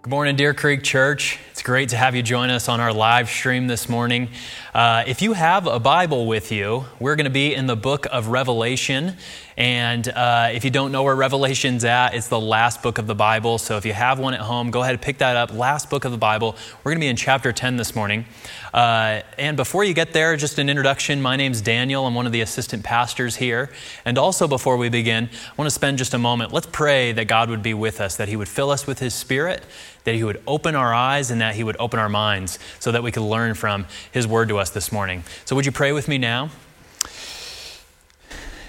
Good morning, Deer Creek Church. It's great to have you join us on our live stream this morning. Uh, if you have a Bible with you, we're going to be in the book of Revelation. And uh, if you don't know where Revelation's at, it's the last book of the Bible. So if you have one at home, go ahead and pick that up. Last book of the Bible. We're going to be in chapter 10 this morning. Uh, and before you get there, just an introduction. My name's Daniel. I'm one of the assistant pastors here. And also, before we begin, I want to spend just a moment. Let's pray that God would be with us, that He would fill us with His Spirit, that He would open our eyes, and that He would open our minds so that we could learn from His Word to us this morning. So, would you pray with me now?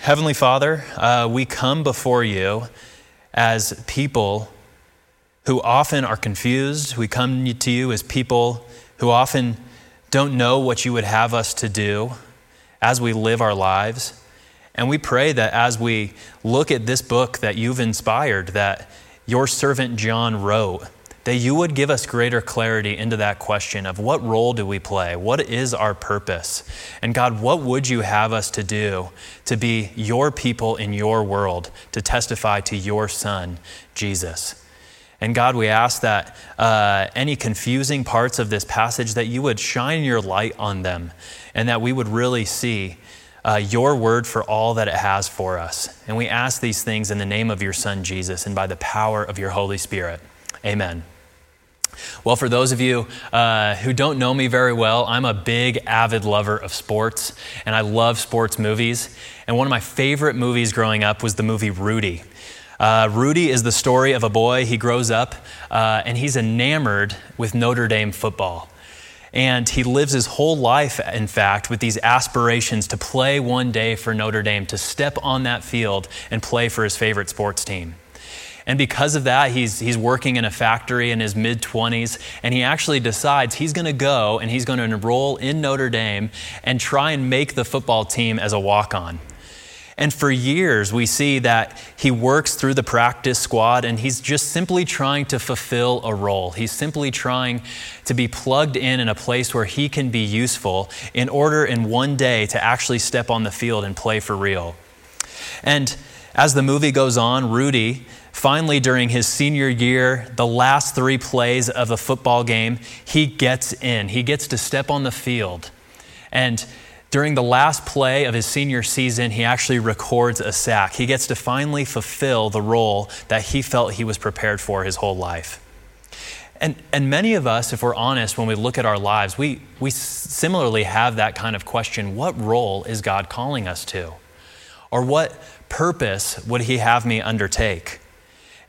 Heavenly Father, uh, we come before you as people who often are confused. We come to you as people who often don't know what you would have us to do as we live our lives. And we pray that as we look at this book that you've inspired, that your servant John wrote, that you would give us greater clarity into that question of what role do we play? What is our purpose? And God, what would you have us to do to be your people in your world, to testify to your Son, Jesus? And God, we ask that uh, any confusing parts of this passage, that you would shine your light on them and that we would really see uh, your word for all that it has for us. And we ask these things in the name of your Son, Jesus, and by the power of your Holy Spirit. Amen. Well, for those of you uh, who don't know me very well, I'm a big, avid lover of sports, and I love sports movies. And one of my favorite movies growing up was the movie Rudy. Uh, Rudy is the story of a boy. He grows up uh, and he's enamored with Notre Dame football. And he lives his whole life, in fact, with these aspirations to play one day for Notre Dame, to step on that field and play for his favorite sports team. And because of that, he's, he's working in a factory in his mid 20s, and he actually decides he's going to go and he's going to enroll in Notre Dame and try and make the football team as a walk on. And for years, we see that he works through the practice squad and he's just simply trying to fulfill a role. He's simply trying to be plugged in in a place where he can be useful in order in one day to actually step on the field and play for real. And as the movie goes on, Rudy Finally, during his senior year, the last three plays of a football game, he gets in. He gets to step on the field. And during the last play of his senior season, he actually records a sack. He gets to finally fulfill the role that he felt he was prepared for his whole life. And, and many of us, if we're honest, when we look at our lives, we, we similarly have that kind of question what role is God calling us to? Or what purpose would He have me undertake?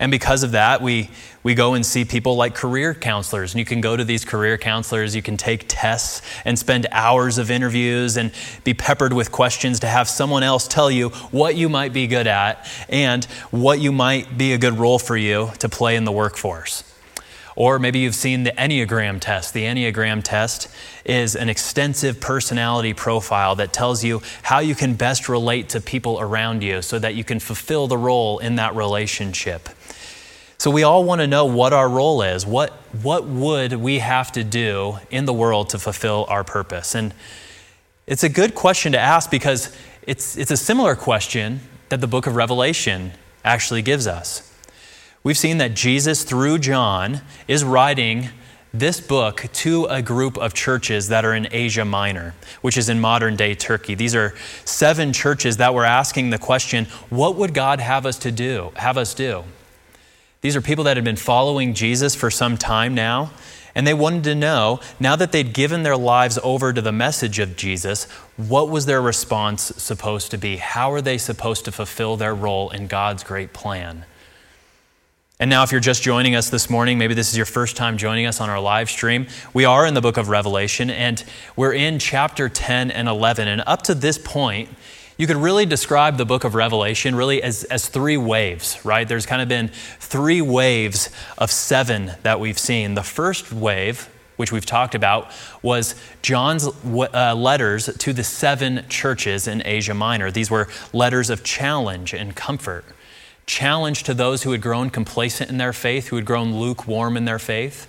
And because of that, we, we go and see people like career counselors. And you can go to these career counselors, you can take tests and spend hours of interviews and be peppered with questions to have someone else tell you what you might be good at and what you might be a good role for you to play in the workforce. Or maybe you've seen the Enneagram test. The Enneagram test is an extensive personality profile that tells you how you can best relate to people around you so that you can fulfill the role in that relationship. So we all want to know what our role is. What, what would we have to do in the world to fulfill our purpose? And it's a good question to ask because it's, it's a similar question that the book of Revelation actually gives us. We've seen that Jesus, through John, is writing this book to a group of churches that are in Asia Minor, which is in modern day Turkey. These are seven churches that were asking the question, what would God have us to do, have us do? These are people that had been following Jesus for some time now, and they wanted to know, now that they'd given their lives over to the message of Jesus, what was their response supposed to be? How are they supposed to fulfill their role in God's great plan? And now, if you're just joining us this morning, maybe this is your first time joining us on our live stream, we are in the book of Revelation, and we're in chapter 10 and 11. And up to this point, you could really describe the book of Revelation really as, as three waves, right? There's kind of been three waves of seven that we've seen. The first wave, which we've talked about, was John's uh, letters to the seven churches in Asia Minor. These were letters of challenge and comfort. Challenge to those who had grown complacent in their faith, who had grown lukewarm in their faith.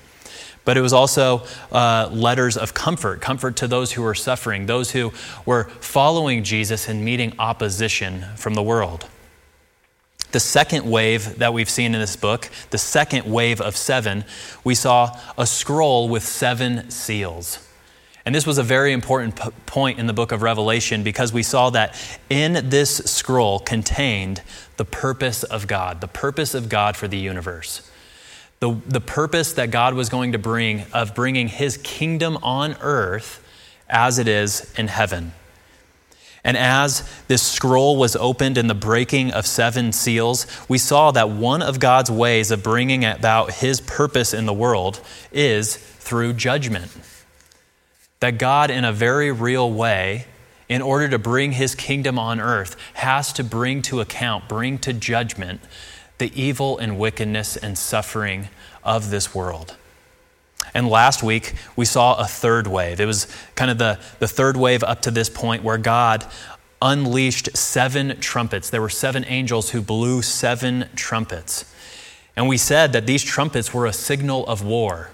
But it was also uh, letters of comfort, comfort to those who were suffering, those who were following Jesus and meeting opposition from the world. The second wave that we've seen in this book, the second wave of seven, we saw a scroll with seven seals. And this was a very important p- point in the book of Revelation because we saw that in this scroll contained the purpose of God, the purpose of God for the universe. The, the purpose that God was going to bring of bringing his kingdom on earth as it is in heaven. And as this scroll was opened in the breaking of seven seals, we saw that one of God's ways of bringing about his purpose in the world is through judgment. That God, in a very real way, in order to bring his kingdom on earth, has to bring to account, bring to judgment the evil and wickedness and suffering of this world. And last week, we saw a third wave. It was kind of the, the third wave up to this point where God unleashed seven trumpets. There were seven angels who blew seven trumpets. And we said that these trumpets were a signal of war.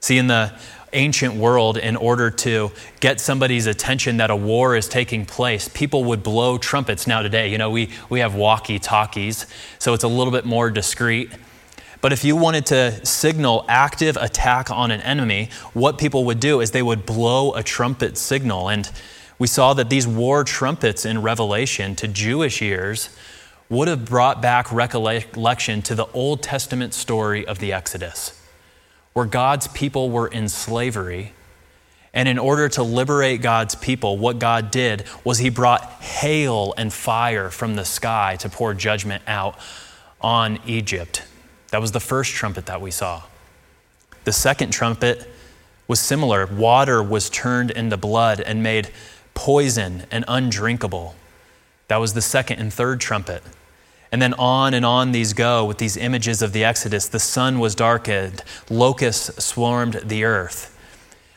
See, in the ancient world, in order to get somebody's attention that a war is taking place, people would blow trumpets. Now, today, you know, we, we have walkie talkies, so it's a little bit more discreet. But if you wanted to signal active attack on an enemy, what people would do is they would blow a trumpet signal. And we saw that these war trumpets in Revelation to Jewish ears would have brought back recollection to the Old Testament story of the Exodus, where God's people were in slavery. And in order to liberate God's people, what God did was He brought hail and fire from the sky to pour judgment out on Egypt. That was the first trumpet that we saw. The second trumpet was similar. Water was turned into blood and made poison and undrinkable. That was the second and third trumpet. And then on and on these go with these images of the Exodus. The sun was darkened, locusts swarmed the earth,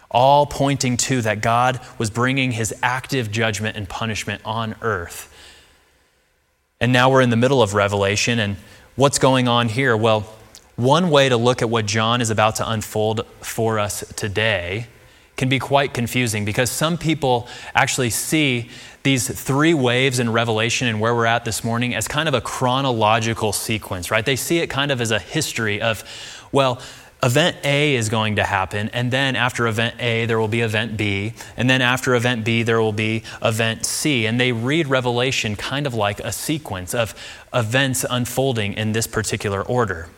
all pointing to that God was bringing his active judgment and punishment on earth. And now we're in the middle of Revelation, and What's going on here? Well, one way to look at what John is about to unfold for us today can be quite confusing because some people actually see these three waves in Revelation and where we're at this morning as kind of a chronological sequence, right? They see it kind of as a history of, well, event A is going to happen, and then after event A, there will be event B, and then after event B, there will be event C. And they read Revelation kind of like a sequence of events unfolding in this particular order.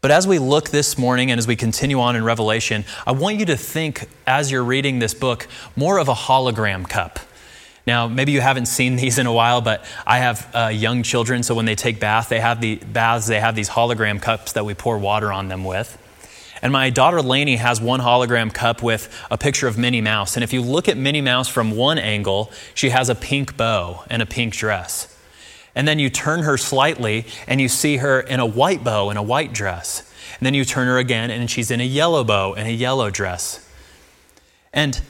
But as we look this morning and as we continue on in Revelation, I want you to think, as you're reading this book, more of a hologram cup. Now, maybe you haven't seen these in a while, but I have uh, young children, so when they take bath, they have the baths, they have these hologram cups that we pour water on them with. And my daughter Lainey has one hologram cup with a picture of Minnie Mouse. And if you look at Minnie Mouse from one angle, she has a pink bow and a pink dress. And then you turn her slightly and you see her in a white bow and a white dress. And then you turn her again and she's in a yellow bow and a yellow dress. And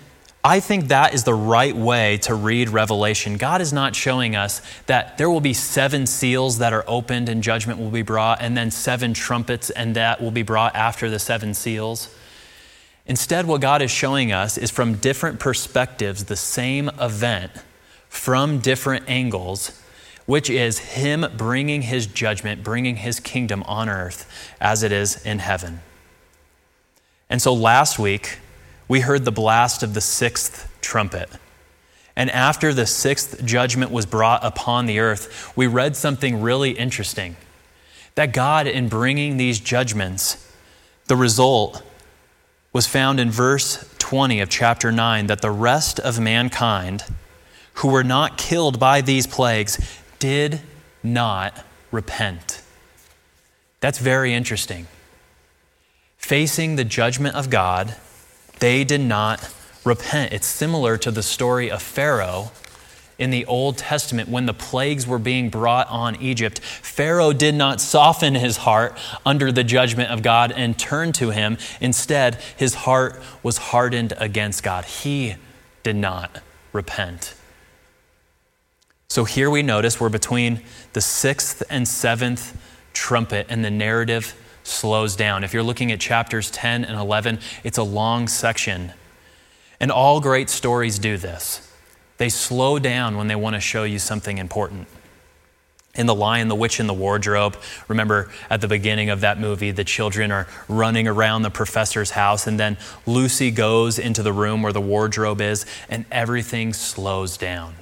I think that is the right way to read Revelation. God is not showing us that there will be seven seals that are opened and judgment will be brought, and then seven trumpets and that will be brought after the seven seals. Instead, what God is showing us is from different perspectives the same event from different angles, which is Him bringing His judgment, bringing His kingdom on earth as it is in heaven. And so last week, we heard the blast of the sixth trumpet. And after the sixth judgment was brought upon the earth, we read something really interesting that God, in bringing these judgments, the result was found in verse 20 of chapter 9 that the rest of mankind who were not killed by these plagues did not repent. That's very interesting. Facing the judgment of God, they did not repent. It's similar to the story of Pharaoh in the Old Testament when the plagues were being brought on Egypt. Pharaoh did not soften his heart under the judgment of God and turn to him. Instead, his heart was hardened against God. He did not repent. So here we notice we're between the sixth and seventh trumpet, and the narrative slows down. If you're looking at chapters 10 and 11, it's a long section. And all great stories do this. They slow down when they want to show you something important. in The Lion, the Witch, and the Wardrobe. Remember at the beginning of that movie, the children are running around the professor's house, and then Lucy goes into the room where the wardrobe is, and everything slows down.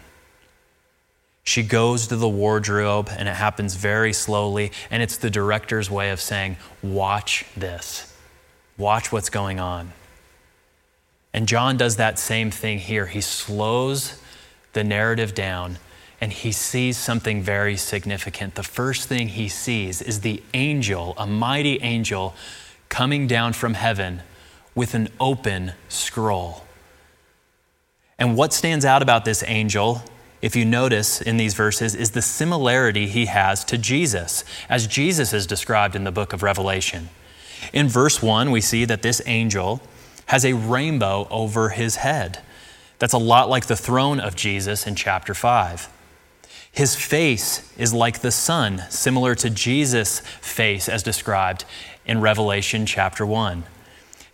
She goes to the wardrobe, and it happens very slowly, and it's the director's way of saying, Watch this. Watch what's going on. And John does that same thing here. He slows the narrative down and he sees something very significant. The first thing he sees is the angel, a mighty angel, coming down from heaven with an open scroll. And what stands out about this angel, if you notice in these verses, is the similarity he has to Jesus, as Jesus is described in the book of Revelation. In verse 1, we see that this angel has a rainbow over his head. That's a lot like the throne of Jesus in chapter 5. His face is like the sun, similar to Jesus' face as described in Revelation chapter 1.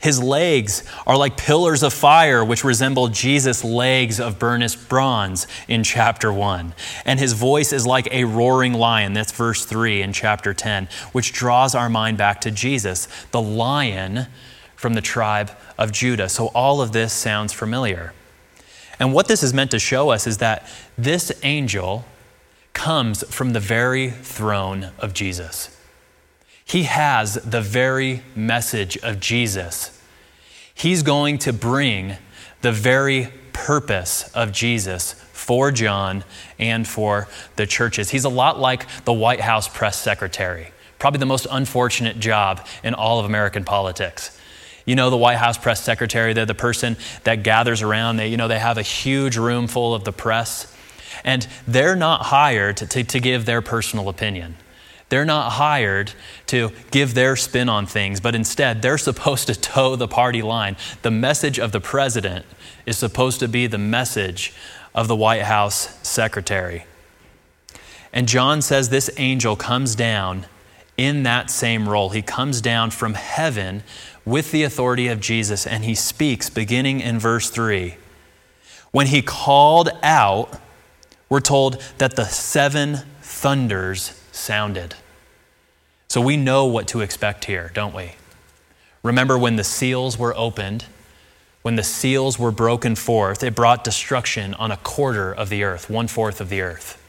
His legs are like pillars of fire, which resemble Jesus' legs of burnished bronze in chapter 1. And his voice is like a roaring lion. That's verse 3 in chapter 10, which draws our mind back to Jesus, the lion from the tribe of Judah. So all of this sounds familiar. And what this is meant to show us is that this angel comes from the very throne of Jesus. He has the very message of Jesus. He's going to bring the very purpose of Jesus for John and for the churches. He's a lot like the White House press secretary, probably the most unfortunate job in all of American politics. You know, the White House press secretary, they're the person that gathers around. They, you know, they have a huge room full of the press and they're not hired to, to, to give their personal opinion. They're not hired to give their spin on things, but instead, they're supposed to toe the party line. The message of the president is supposed to be the message of the White House secretary. And John says this angel comes down in that same role. He comes down from heaven with the authority of Jesus, and he speaks beginning in verse 3. When he called out, we're told that the seven thunders sounded. So we know what to expect here, don't we? Remember when the seals were opened, when the seals were broken forth, it brought destruction on a quarter of the earth, one fourth of the earth.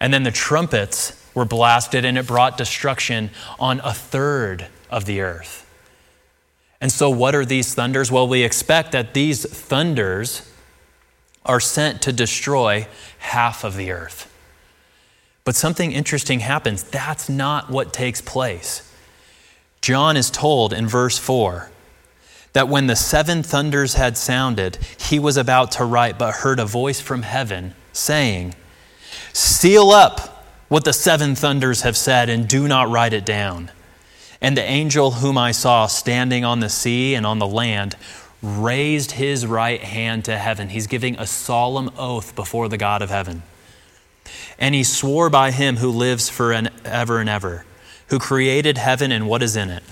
And then the trumpets were blasted and it brought destruction on a third of the earth. And so, what are these thunders? Well, we expect that these thunders are sent to destroy half of the earth. But something interesting happens. That's not what takes place. John is told in verse 4 that when the seven thunders had sounded, he was about to write, but heard a voice from heaven saying, Seal up what the seven thunders have said and do not write it down. And the angel whom I saw standing on the sea and on the land raised his right hand to heaven. He's giving a solemn oath before the God of heaven. And he swore by him who lives for ever and ever, who created heaven and what is in it,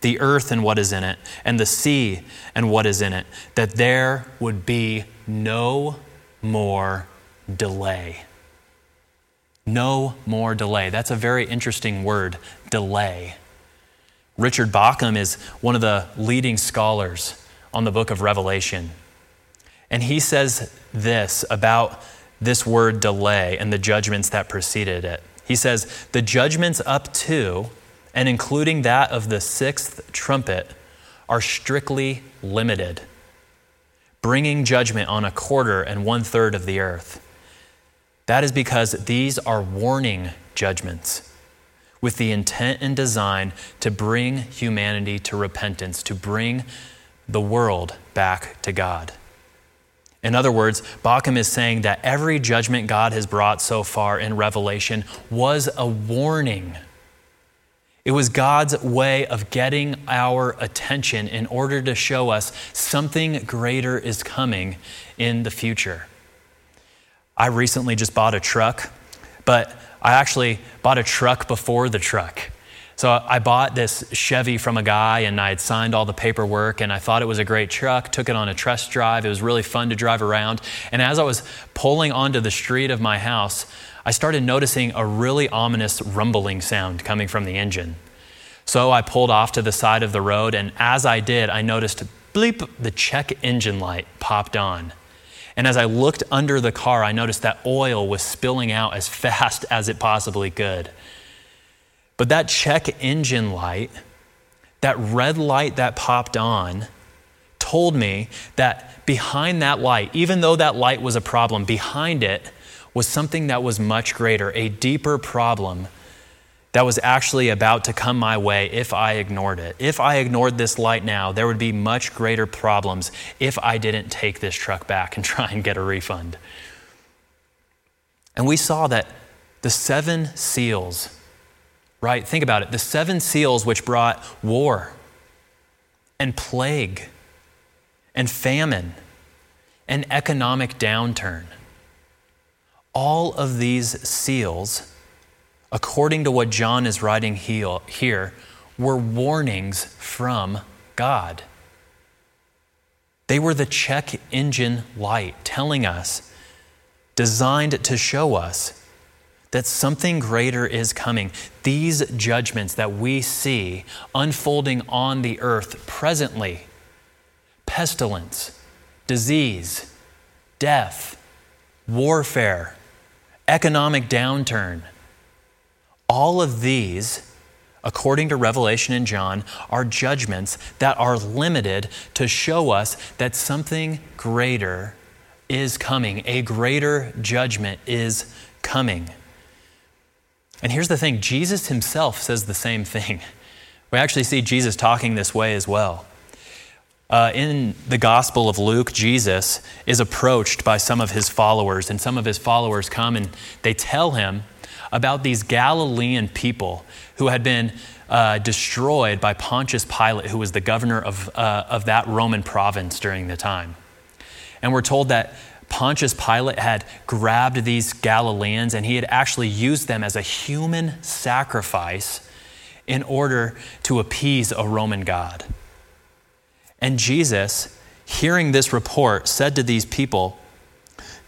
the earth and what is in it, and the sea and what is in it, that there would be no more delay. No more delay. That's a very interesting word, delay. Richard Bauckham is one of the leading scholars on the book of Revelation. And he says this about this word delay and the judgments that preceded it. He says, The judgments up to and including that of the sixth trumpet are strictly limited, bringing judgment on a quarter and one third of the earth. That is because these are warning judgments with the intent and design to bring humanity to repentance, to bring the world back to God. In other words, Bauckham is saying that every judgment God has brought so far in Revelation was a warning. It was God's way of getting our attention in order to show us something greater is coming in the future. I recently just bought a truck, but I actually bought a truck before the truck. So I bought this Chevy from a guy and I had signed all the paperwork and I thought it was a great truck, took it on a test drive. It was really fun to drive around. And as I was pulling onto the street of my house, I started noticing a really ominous rumbling sound coming from the engine. So I pulled off to the side of the road, and as I did, I noticed bleep, the check engine light popped on. And as I looked under the car, I noticed that oil was spilling out as fast as it possibly could. But that check engine light, that red light that popped on, told me that behind that light, even though that light was a problem, behind it was something that was much greater, a deeper problem that was actually about to come my way if I ignored it. If I ignored this light now, there would be much greater problems if I didn't take this truck back and try and get a refund. And we saw that the seven seals, right? Think about it the seven seals which brought war and plague and famine and economic downturn. All of these seals according to what John is writing here, were warnings from God. They were the check engine light telling us, designed to show us that something greater is coming. These judgments that we see unfolding on the earth presently pestilence, disease, death, warfare, economic downturn all of these, according to Revelation and John, are judgments that are limited to show us that something greater is coming. A greater judgment is coming. And here's the thing Jesus himself says the same thing. We actually see Jesus talking this way as well. Uh, in the Gospel of Luke, Jesus is approached by some of his followers, and some of his followers come and they tell him about these Galilean people who had been uh, destroyed by Pontius Pilate, who was the governor of, uh, of that Roman province during the time. And we're told that Pontius Pilate had grabbed these Galileans and he had actually used them as a human sacrifice in order to appease a Roman god. And Jesus, hearing this report, said to these people,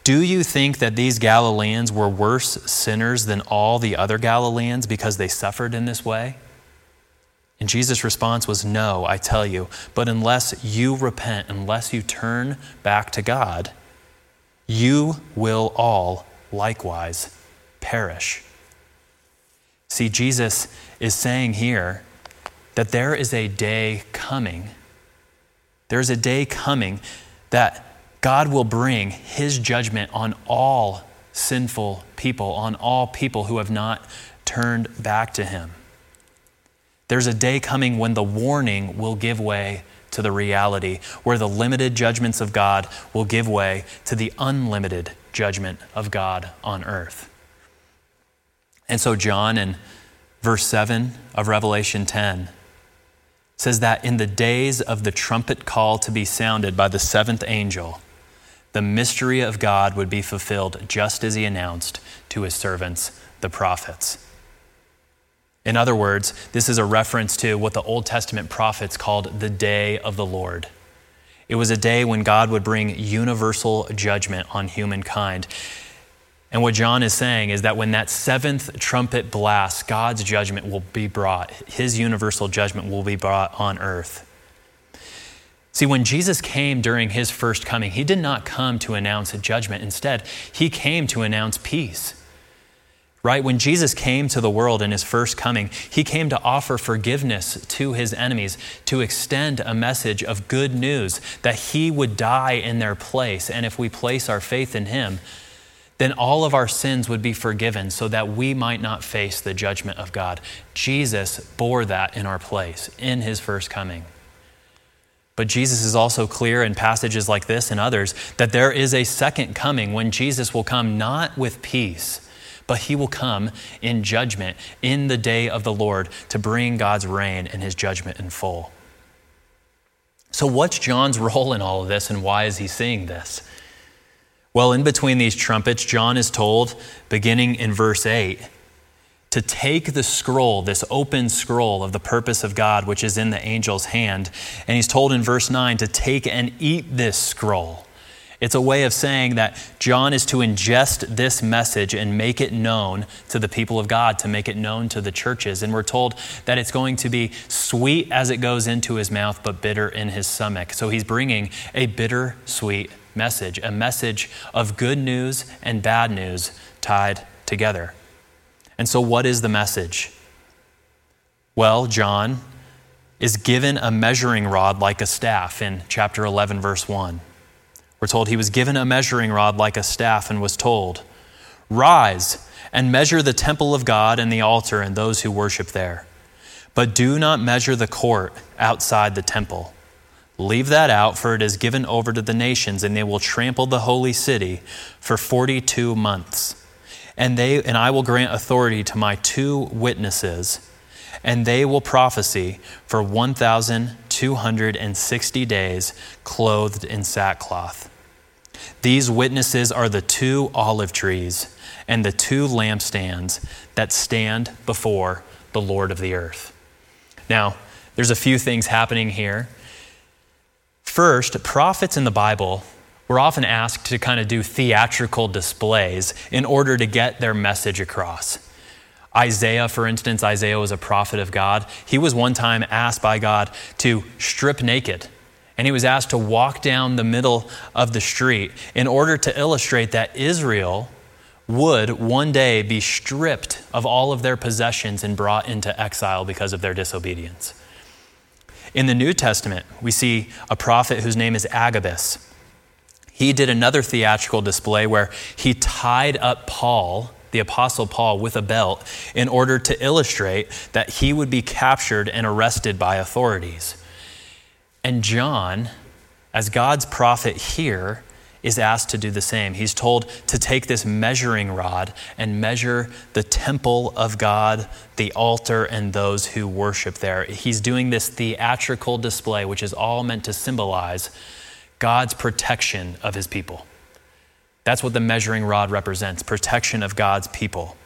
do you think that these Galileans were worse sinners than all the other Galileans because they suffered in this way? And Jesus' response was, No, I tell you, but unless you repent, unless you turn back to God, you will all likewise perish. See, Jesus is saying here that there is a day coming. There's a day coming that God will bring his judgment on all sinful people, on all people who have not turned back to him. There's a day coming when the warning will give way to the reality, where the limited judgments of God will give way to the unlimited judgment of God on earth. And so, John in verse 7 of Revelation 10 says that in the days of the trumpet call to be sounded by the seventh angel, the mystery of God would be fulfilled just as he announced to his servants, the prophets. In other words, this is a reference to what the Old Testament prophets called the day of the Lord. It was a day when God would bring universal judgment on humankind. And what John is saying is that when that seventh trumpet blasts, God's judgment will be brought, his universal judgment will be brought on earth. See, when Jesus came during his first coming, he did not come to announce a judgment. Instead, he came to announce peace. Right? When Jesus came to the world in his first coming, he came to offer forgiveness to his enemies, to extend a message of good news that he would die in their place. And if we place our faith in him, then all of our sins would be forgiven so that we might not face the judgment of God. Jesus bore that in our place in his first coming. But Jesus is also clear in passages like this and others that there is a second coming when Jesus will come not with peace, but he will come in judgment in the day of the Lord to bring God's reign and his judgment in full. So, what's John's role in all of this and why is he seeing this? Well, in between these trumpets, John is told, beginning in verse 8, to take the scroll, this open scroll of the purpose of God, which is in the angel's hand. And he's told in verse 9 to take and eat this scroll It's a way of saying that John is to ingest this message and make it known to the people of God, to make it known to the churches. And we're told that it's going to be sweet as it goes into his mouth, but bitter in his stomach. So he's bringing a bitter sweet message, a message of good news and bad news tied together. And so, what is the message? Well, John is given a measuring rod like a staff in chapter 11, verse 1. We're told he was given a measuring rod like a staff and was told, Rise and measure the temple of God and the altar and those who worship there. But do not measure the court outside the temple. Leave that out, for it is given over to the nations, and they will trample the holy city for 42 months. And, they, and I will grant authority to my two witnesses, and they will prophesy for 1,260 days, clothed in sackcloth. These witnesses are the two olive trees and the two lampstands that stand before the Lord of the earth. Now, there's a few things happening here. First, prophets in the Bible were often asked to kind of do theatrical displays in order to get their message across. Isaiah, for instance, Isaiah was a prophet of God. He was one time asked by God to strip naked and he was asked to walk down the middle of the street in order to illustrate that Israel would one day be stripped of all of their possessions and brought into exile because of their disobedience. In the New Testament, we see a prophet whose name is Agabus. He did another theatrical display where he tied up Paul, the Apostle Paul, with a belt in order to illustrate that he would be captured and arrested by authorities. And John, as God's prophet here, is asked to do the same. He's told to take this measuring rod and measure the temple of God, the altar, and those who worship there. He's doing this theatrical display, which is all meant to symbolize God's protection of his people. That's what the measuring rod represents protection of God's people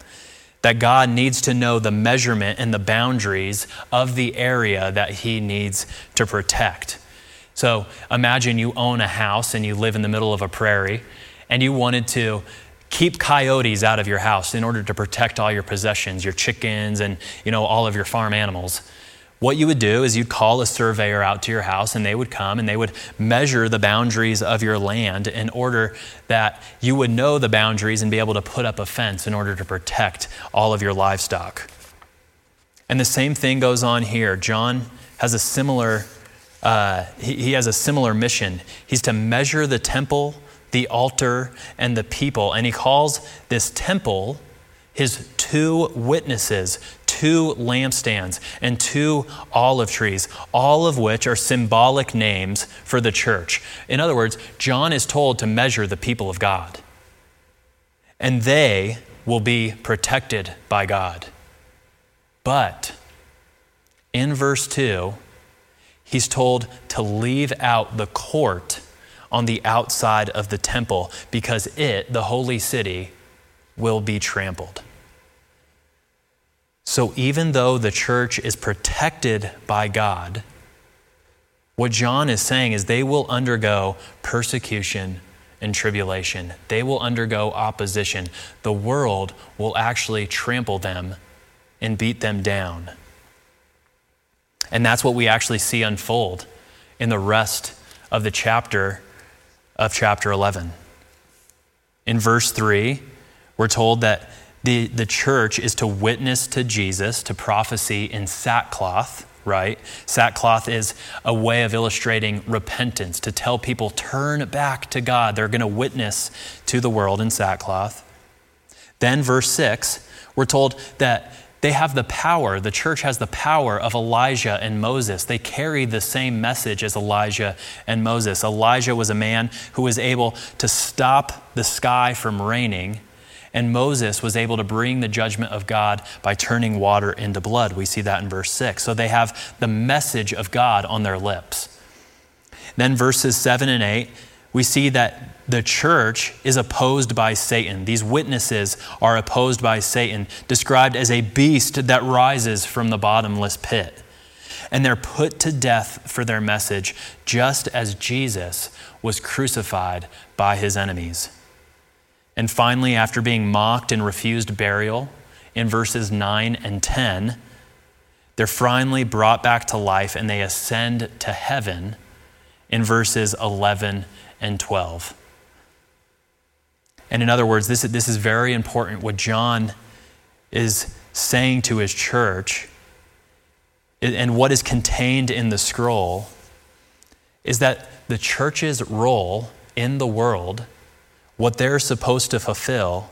that God needs to know the measurement and the boundaries of the area that He needs to protect. So imagine you own a house and you live in the middle of a prairie and you wanted to keep coyotes out of your house in order to protect all your possessions, your chickens and you know all of your farm animals. What you would do is you'd call a surveyor out to your house and they would come and they would measure the boundaries of your land in order that you would know the boundaries and be able to put up a fence in order to protect all of your livestock. And the same thing goes on here. John has a similar uh, he, he has a similar mission. He's to measure the temple, the altar, and the people. And he calls this temple his two witnesses, two lampstands, and two olive trees, all of which are symbolic names for the church. In other words, John is told to measure the people of God, and they will be protected by God. But in verse 2, he's told to leave out the court on the outside of the temple because it, the holy city, will be trampled. So even though the church is protected by God, what John is saying is they will undergo persecution and tribulation. They will undergo opposition. The world will actually trample them and beat them down. And that's what we actually see unfold in the rest of the chapter of chapter 11. In verse 3, we're told that the, the church is to witness to Jesus, to prophecy in sackcloth, right? Sackcloth is a way of illustrating repentance, to tell people, turn back to God. They're going to witness to the world in sackcloth. Then, verse 6, we're told that they have the power, the church has the power of Elijah and Moses. They carry the same message as Elijah and Moses. Elijah was a man who was able to stop the sky from raining and Moses was able to bring the judgment of God by turning water into blood. We see that in verse 6. So they have the message of God on their lips. Then verses 7 and 8, we see that the church is opposed by Satan. These witnesses are opposed by Satan, described as a beast that rises from the bottomless pit. and they're put to death for their message, just as Jesus was crucified by his enemies. And finally, after being mocked and refused burial, in verses 9 and 10, they're finally brought back to life and they ascend to heaven in verses 11 and 12. And in other words, this, this is very important. What John is saying to his church and what is contained in the scroll is that the church's role in the world, what they're supposed to fulfill,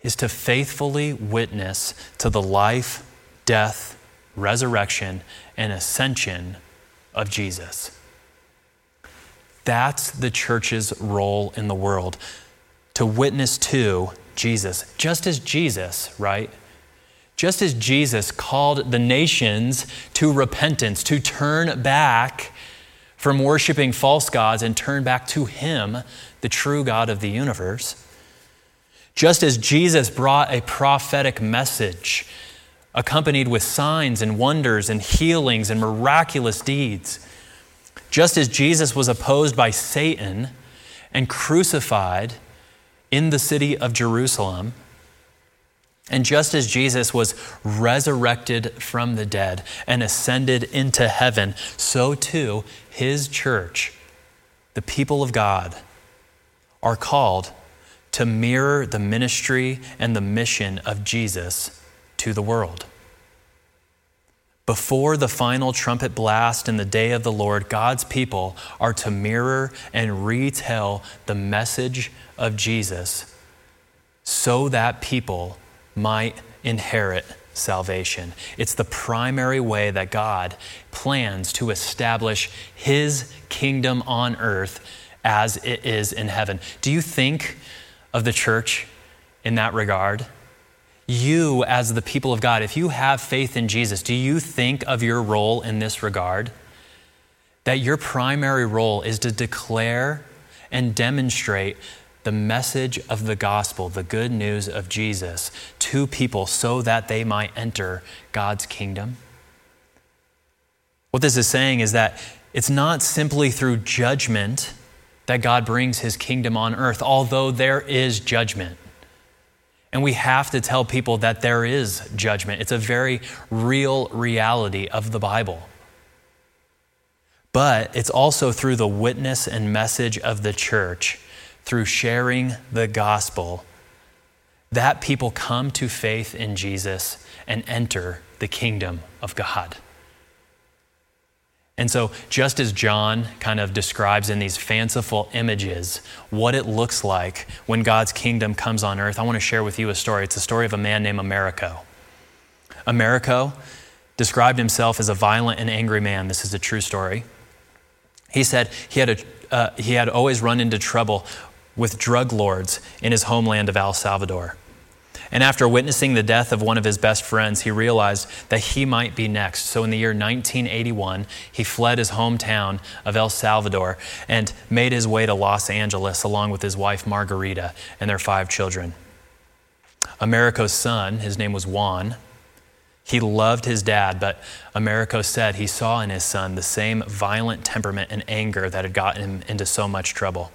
is to faithfully witness to the life, death, resurrection, and ascension of Jesus. That's the church's role in the world to witness to Jesus, just as Jesus, right? Just as Jesus called the nations to repentance, to turn back from worshiping false gods and turn back to Him, the true God of the universe. Just as Jesus brought a prophetic message accompanied with signs and wonders and healings and miraculous deeds, just as Jesus was opposed by Satan and crucified in the city of Jerusalem, and just as Jesus was resurrected from the dead and ascended into heaven, so too his church, the people of God, are called to mirror the ministry and the mission of Jesus to the world. Before the final trumpet blast in the day of the Lord, God's people are to mirror and retell the message of Jesus so that people might inherit salvation. It's the primary way that God plans to establish his kingdom on earth as it is in heaven. Do you think of the church in that regard? You, as the people of God, if you have faith in Jesus, do you think of your role in this regard? That your primary role is to declare and demonstrate the message of the gospel, the good news of Jesus, to people so that they might enter God's kingdom? What this is saying is that it's not simply through judgment that God brings his kingdom on earth, although there is judgment. And we have to tell people that there is judgment. It's a very real reality of the Bible. But it's also through the witness and message of the church through sharing the gospel, that people come to faith in Jesus and enter the kingdom of God. And so, just as John kind of describes in these fanciful images what it looks like when God's kingdom comes on earth, I want to share with you a story. It's a story of a man named Americo. Americo described himself as a violent and angry man. This is a true story. He said he had, a, uh, he had always run into trouble with drug lords in his homeland of El Salvador. And after witnessing the death of one of his best friends, he realized that he might be next. So in the year 1981, he fled his hometown of El Salvador and made his way to Los Angeles along with his wife Margarita and their five children. Americo's son, his name was Juan, he loved his dad, but Americo said he saw in his son the same violent temperament and anger that had gotten him into so much trouble.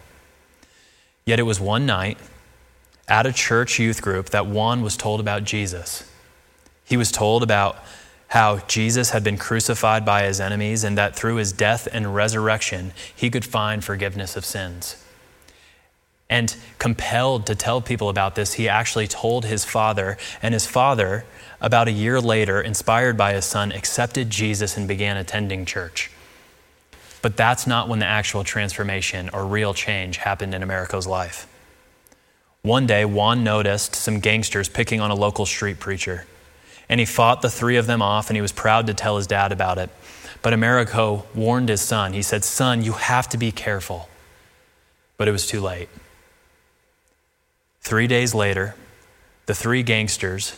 Yet it was one night at a church youth group that Juan was told about Jesus. He was told about how Jesus had been crucified by his enemies and that through his death and resurrection, he could find forgiveness of sins. And compelled to tell people about this, he actually told his father, and his father, about a year later, inspired by his son, accepted Jesus and began attending church. But that's not when the actual transformation or real change happened in Americo's life. One day, Juan noticed some gangsters picking on a local street preacher. And he fought the three of them off, and he was proud to tell his dad about it. But Americo warned his son. He said, Son, you have to be careful. But it was too late. Three days later, the three gangsters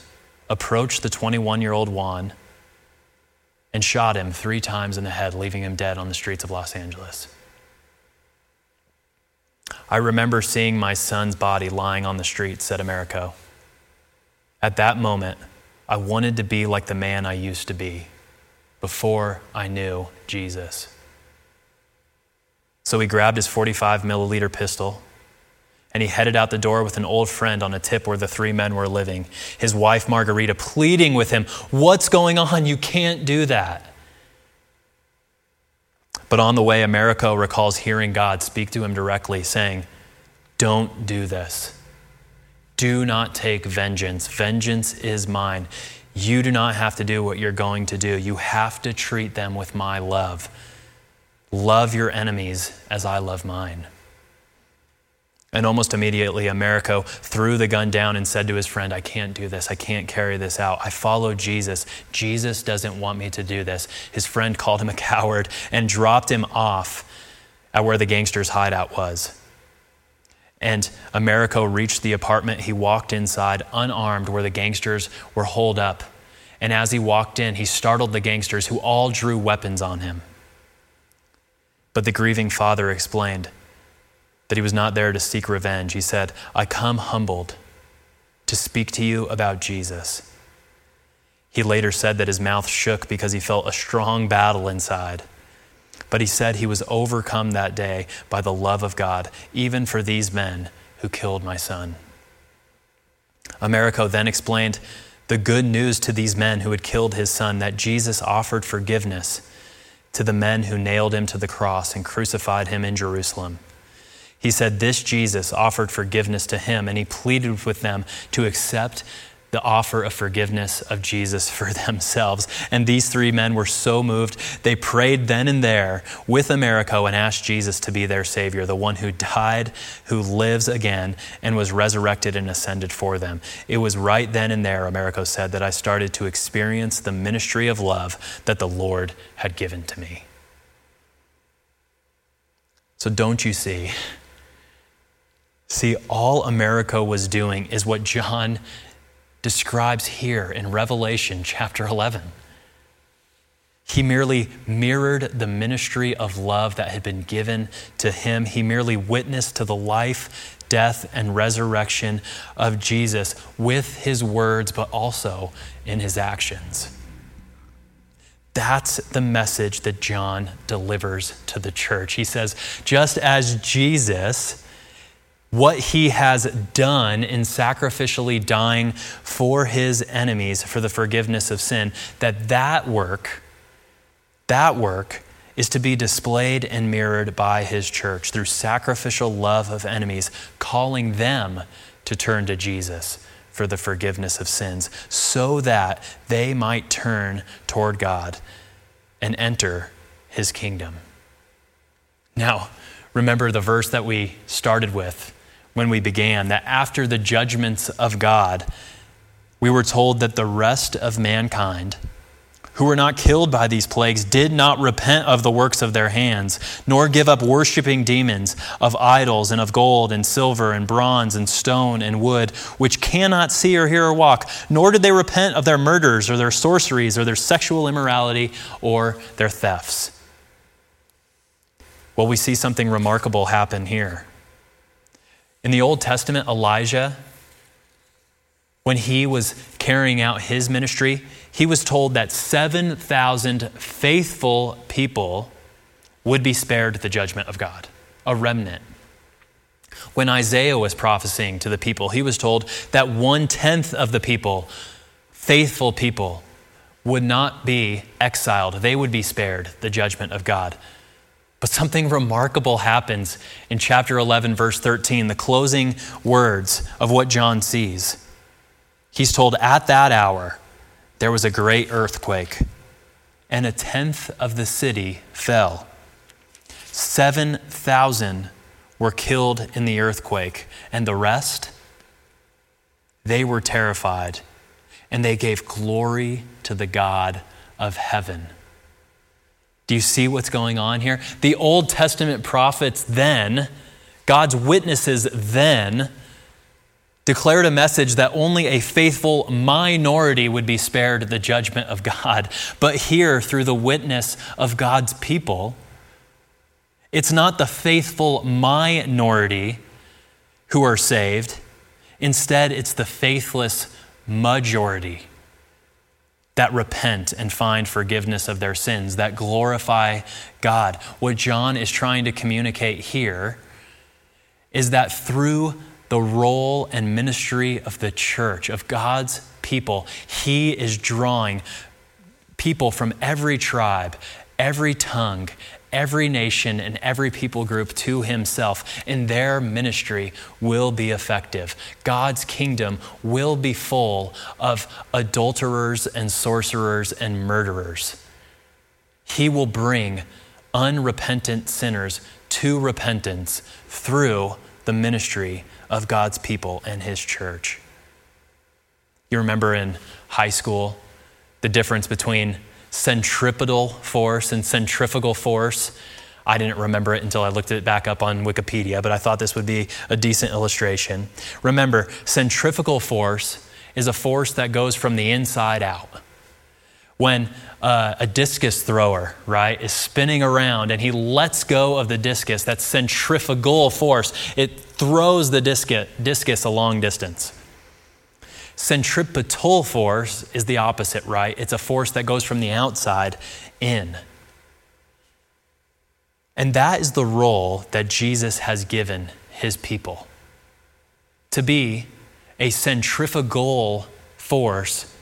approached the 21 year old Juan and shot him three times in the head, leaving him dead on the streets of Los Angeles. I remember seeing my son's body lying on the street, said Americo. At that moment, I wanted to be like the man I used to be, before I knew Jesus. So he grabbed his 45 milliliter pistol and he headed out the door with an old friend on a tip where the three men were living. His wife, Margarita, pleading with him, What's going on? You can't do that. But on the way, Americo recalls hearing God speak to him directly, saying, Don't do this. Do not take vengeance. Vengeance is mine. You do not have to do what you're going to do. You have to treat them with my love. Love your enemies as I love mine. And almost immediately, Americo threw the gun down and said to his friend, I can't do this. I can't carry this out. I follow Jesus. Jesus doesn't want me to do this. His friend called him a coward and dropped him off at where the gangster's hideout was. And Americo reached the apartment. He walked inside unarmed where the gangsters were holed up. And as he walked in, he startled the gangsters who all drew weapons on him. But the grieving father explained, that he was not there to seek revenge. He said, I come humbled to speak to you about Jesus. He later said that his mouth shook because he felt a strong battle inside. But he said he was overcome that day by the love of God, even for these men who killed my son. Americo then explained the good news to these men who had killed his son that Jesus offered forgiveness to the men who nailed him to the cross and crucified him in Jerusalem. He said this Jesus offered forgiveness to him, and he pleaded with them to accept the offer of forgiveness of Jesus for themselves. And these three men were so moved, they prayed then and there with Americo and asked Jesus to be their Savior, the one who died, who lives again, and was resurrected and ascended for them. It was right then and there, Americo said, that I started to experience the ministry of love that the Lord had given to me. So don't you see? See, all Americo was doing is what John describes here in Revelation chapter 11. He merely mirrored the ministry of love that had been given to him. He merely witnessed to the life, death, and resurrection of Jesus with his words, but also in his actions. That's the message that John delivers to the church. He says, just as Jesus what he has done in sacrificially dying for his enemies for the forgiveness of sin, that that work, that work is to be displayed and mirrored by his church through sacrificial love of enemies, calling them to turn to Jesus for the forgiveness of sins, so that they might turn toward God and enter his kingdom. Now, remember the verse that we started with when we began that after the judgments of God, we were told that the rest of mankind, who were not killed by these plagues, did not repent of the works of their hands, nor give up worshiping demons of idols and of gold and silver and bronze and stone and wood, which cannot see or hear or walk, nor did they repent of their murders or their sorceries or their sexual immorality or their thefts. Well, we see something remarkable happen here. In the Old Testament, Elijah, when he was carrying out his ministry, he was told that 7,000 faithful people would be spared the judgment of God, a remnant. When Isaiah was prophesying to the people, he was told that one tenth of the people, faithful people, would not be exiled. They would be spared the judgment of God. But something remarkable happens in chapter 11, verse 13, the closing words of what John sees. He's told, At that hour, there was a great earthquake, and a tenth of the city fell. 7,000 were killed in the earthquake, and the rest, they were terrified, and they gave glory to the God of heaven. Do you see what's going on here? The Old Testament prophets then, God's witnesses then, declared a message that only a faithful minority would be spared the judgment of God. But here, through the witness of God's people, it's not the faithful minority who are saved. Instead, it's the faithless majority that repent and find forgiveness of their sins, that glorify God. What John is trying to communicate here is that through the role and ministry of the church, of God's people, he is drawing people from every tribe, every tongue, every nation and every people group to himself, and their ministry will be effective. God's kingdom will be full of adulterers and sorcerers and murderers. He will bring unrepentant sinners to repentance through the ministry of God's people and his church. You remember in high school the difference between centripetal force and centrifugal force. I didn't remember it until I looked it back up on Wikipedia, but I thought this would be a decent illustration. Remember, centrifugal force is a force that goes from the inside out. When uh, a discus thrower, right, is spinning around and he lets go of the discus, that centrifugal force, it throws the discus, discus a long distance. Centripetal force is the opposite, right? It's a force that goes from the outside in. And that is the role that Jesus has given his people to be a centrifugal force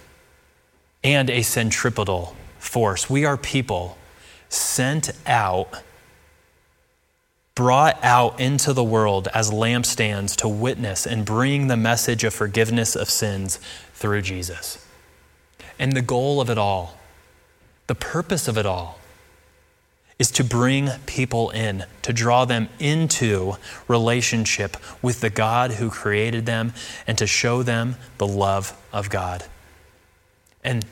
and a centripetal force. We are people sent out brought out into the world as lampstands to witness and bring the message of forgiveness of sins through Jesus. And the goal of it all, the purpose of it all, is to bring people in, to draw them into relationship with the God who created them, and to show them the love of God. And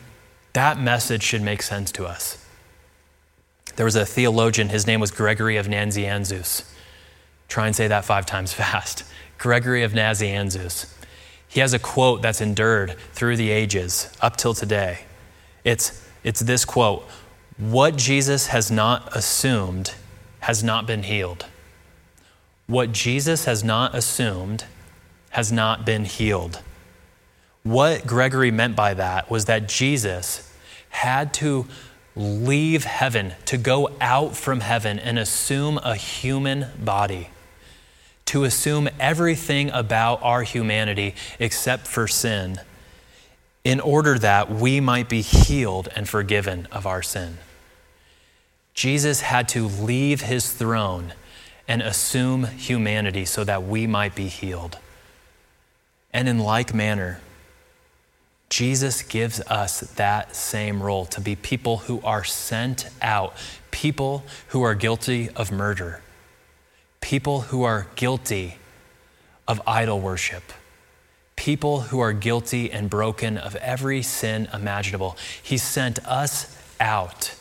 that message should make sense to us. There was a theologian, his name was Gregory of Nazianzus. Try and say that five times fast. Gregory of Nazianzus. He has a quote that's endured through the ages up till today. It's, it's this quote What Jesus has not assumed has not been healed. What Jesus has not assumed has not been healed. What Gregory meant by that was that Jesus had to leave heaven, to go out from heaven and assume a human body, to assume everything about our humanity except for sin, in order that we might be healed and forgiven of our sin. Jesus had to leave his throne and assume humanity so that we might be healed. And in like manner, Jesus gives us that same role to be people who are sent out, people who are guilty of murder, people who are guilty of idol worship, people who are guilty and broken of every sin imaginable. He sent us out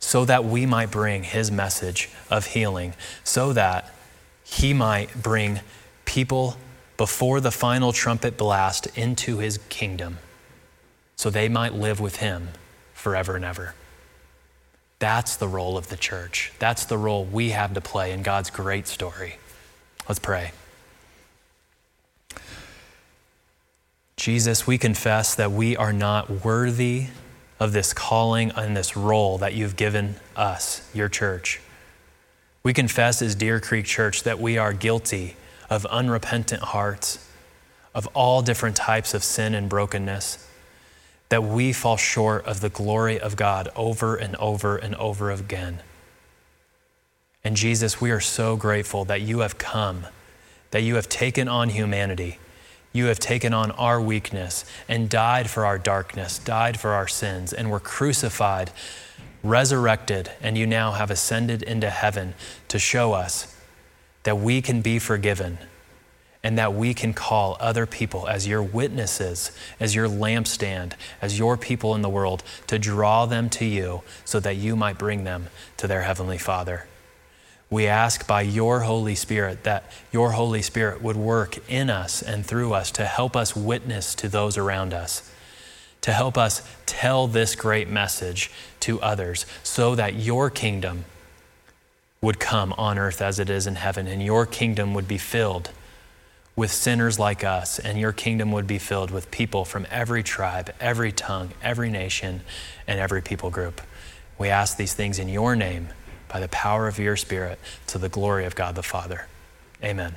so that we might bring his message of healing, so that he might bring people before the final trumpet blast into his kingdom so they might live with him forever and ever. That's the role of the church. That's the role we have to play in God's great story. Let's pray. Jesus, we confess that we are not worthy of this calling and this role that you've given us, your church. We confess as Deer Creek Church that we are guilty of unrepentant hearts, of all different types of sin and brokenness, that we fall short of the glory of God over and over and over again. And Jesus, we are so grateful that you have come, that you have taken on humanity. You have taken on our weakness and died for our darkness, died for our sins, and were crucified, resurrected, and you now have ascended into heaven to show us that we can be forgiven and that we can call other people as your witnesses, as your lampstand, as your people in the world to draw them to you so that you might bring them to their Heavenly Father. We ask by your Holy Spirit that your Holy Spirit would work in us and through us to help us witness to those around us, to help us tell this great message to others so that your kingdom would come on earth as it is in heaven and your kingdom would be filled with sinners like us, and your kingdom would be filled with people from every tribe, every tongue, every nation, and every people group. We ask these things in your name by the power of your Spirit to the glory of God the Father. Amen.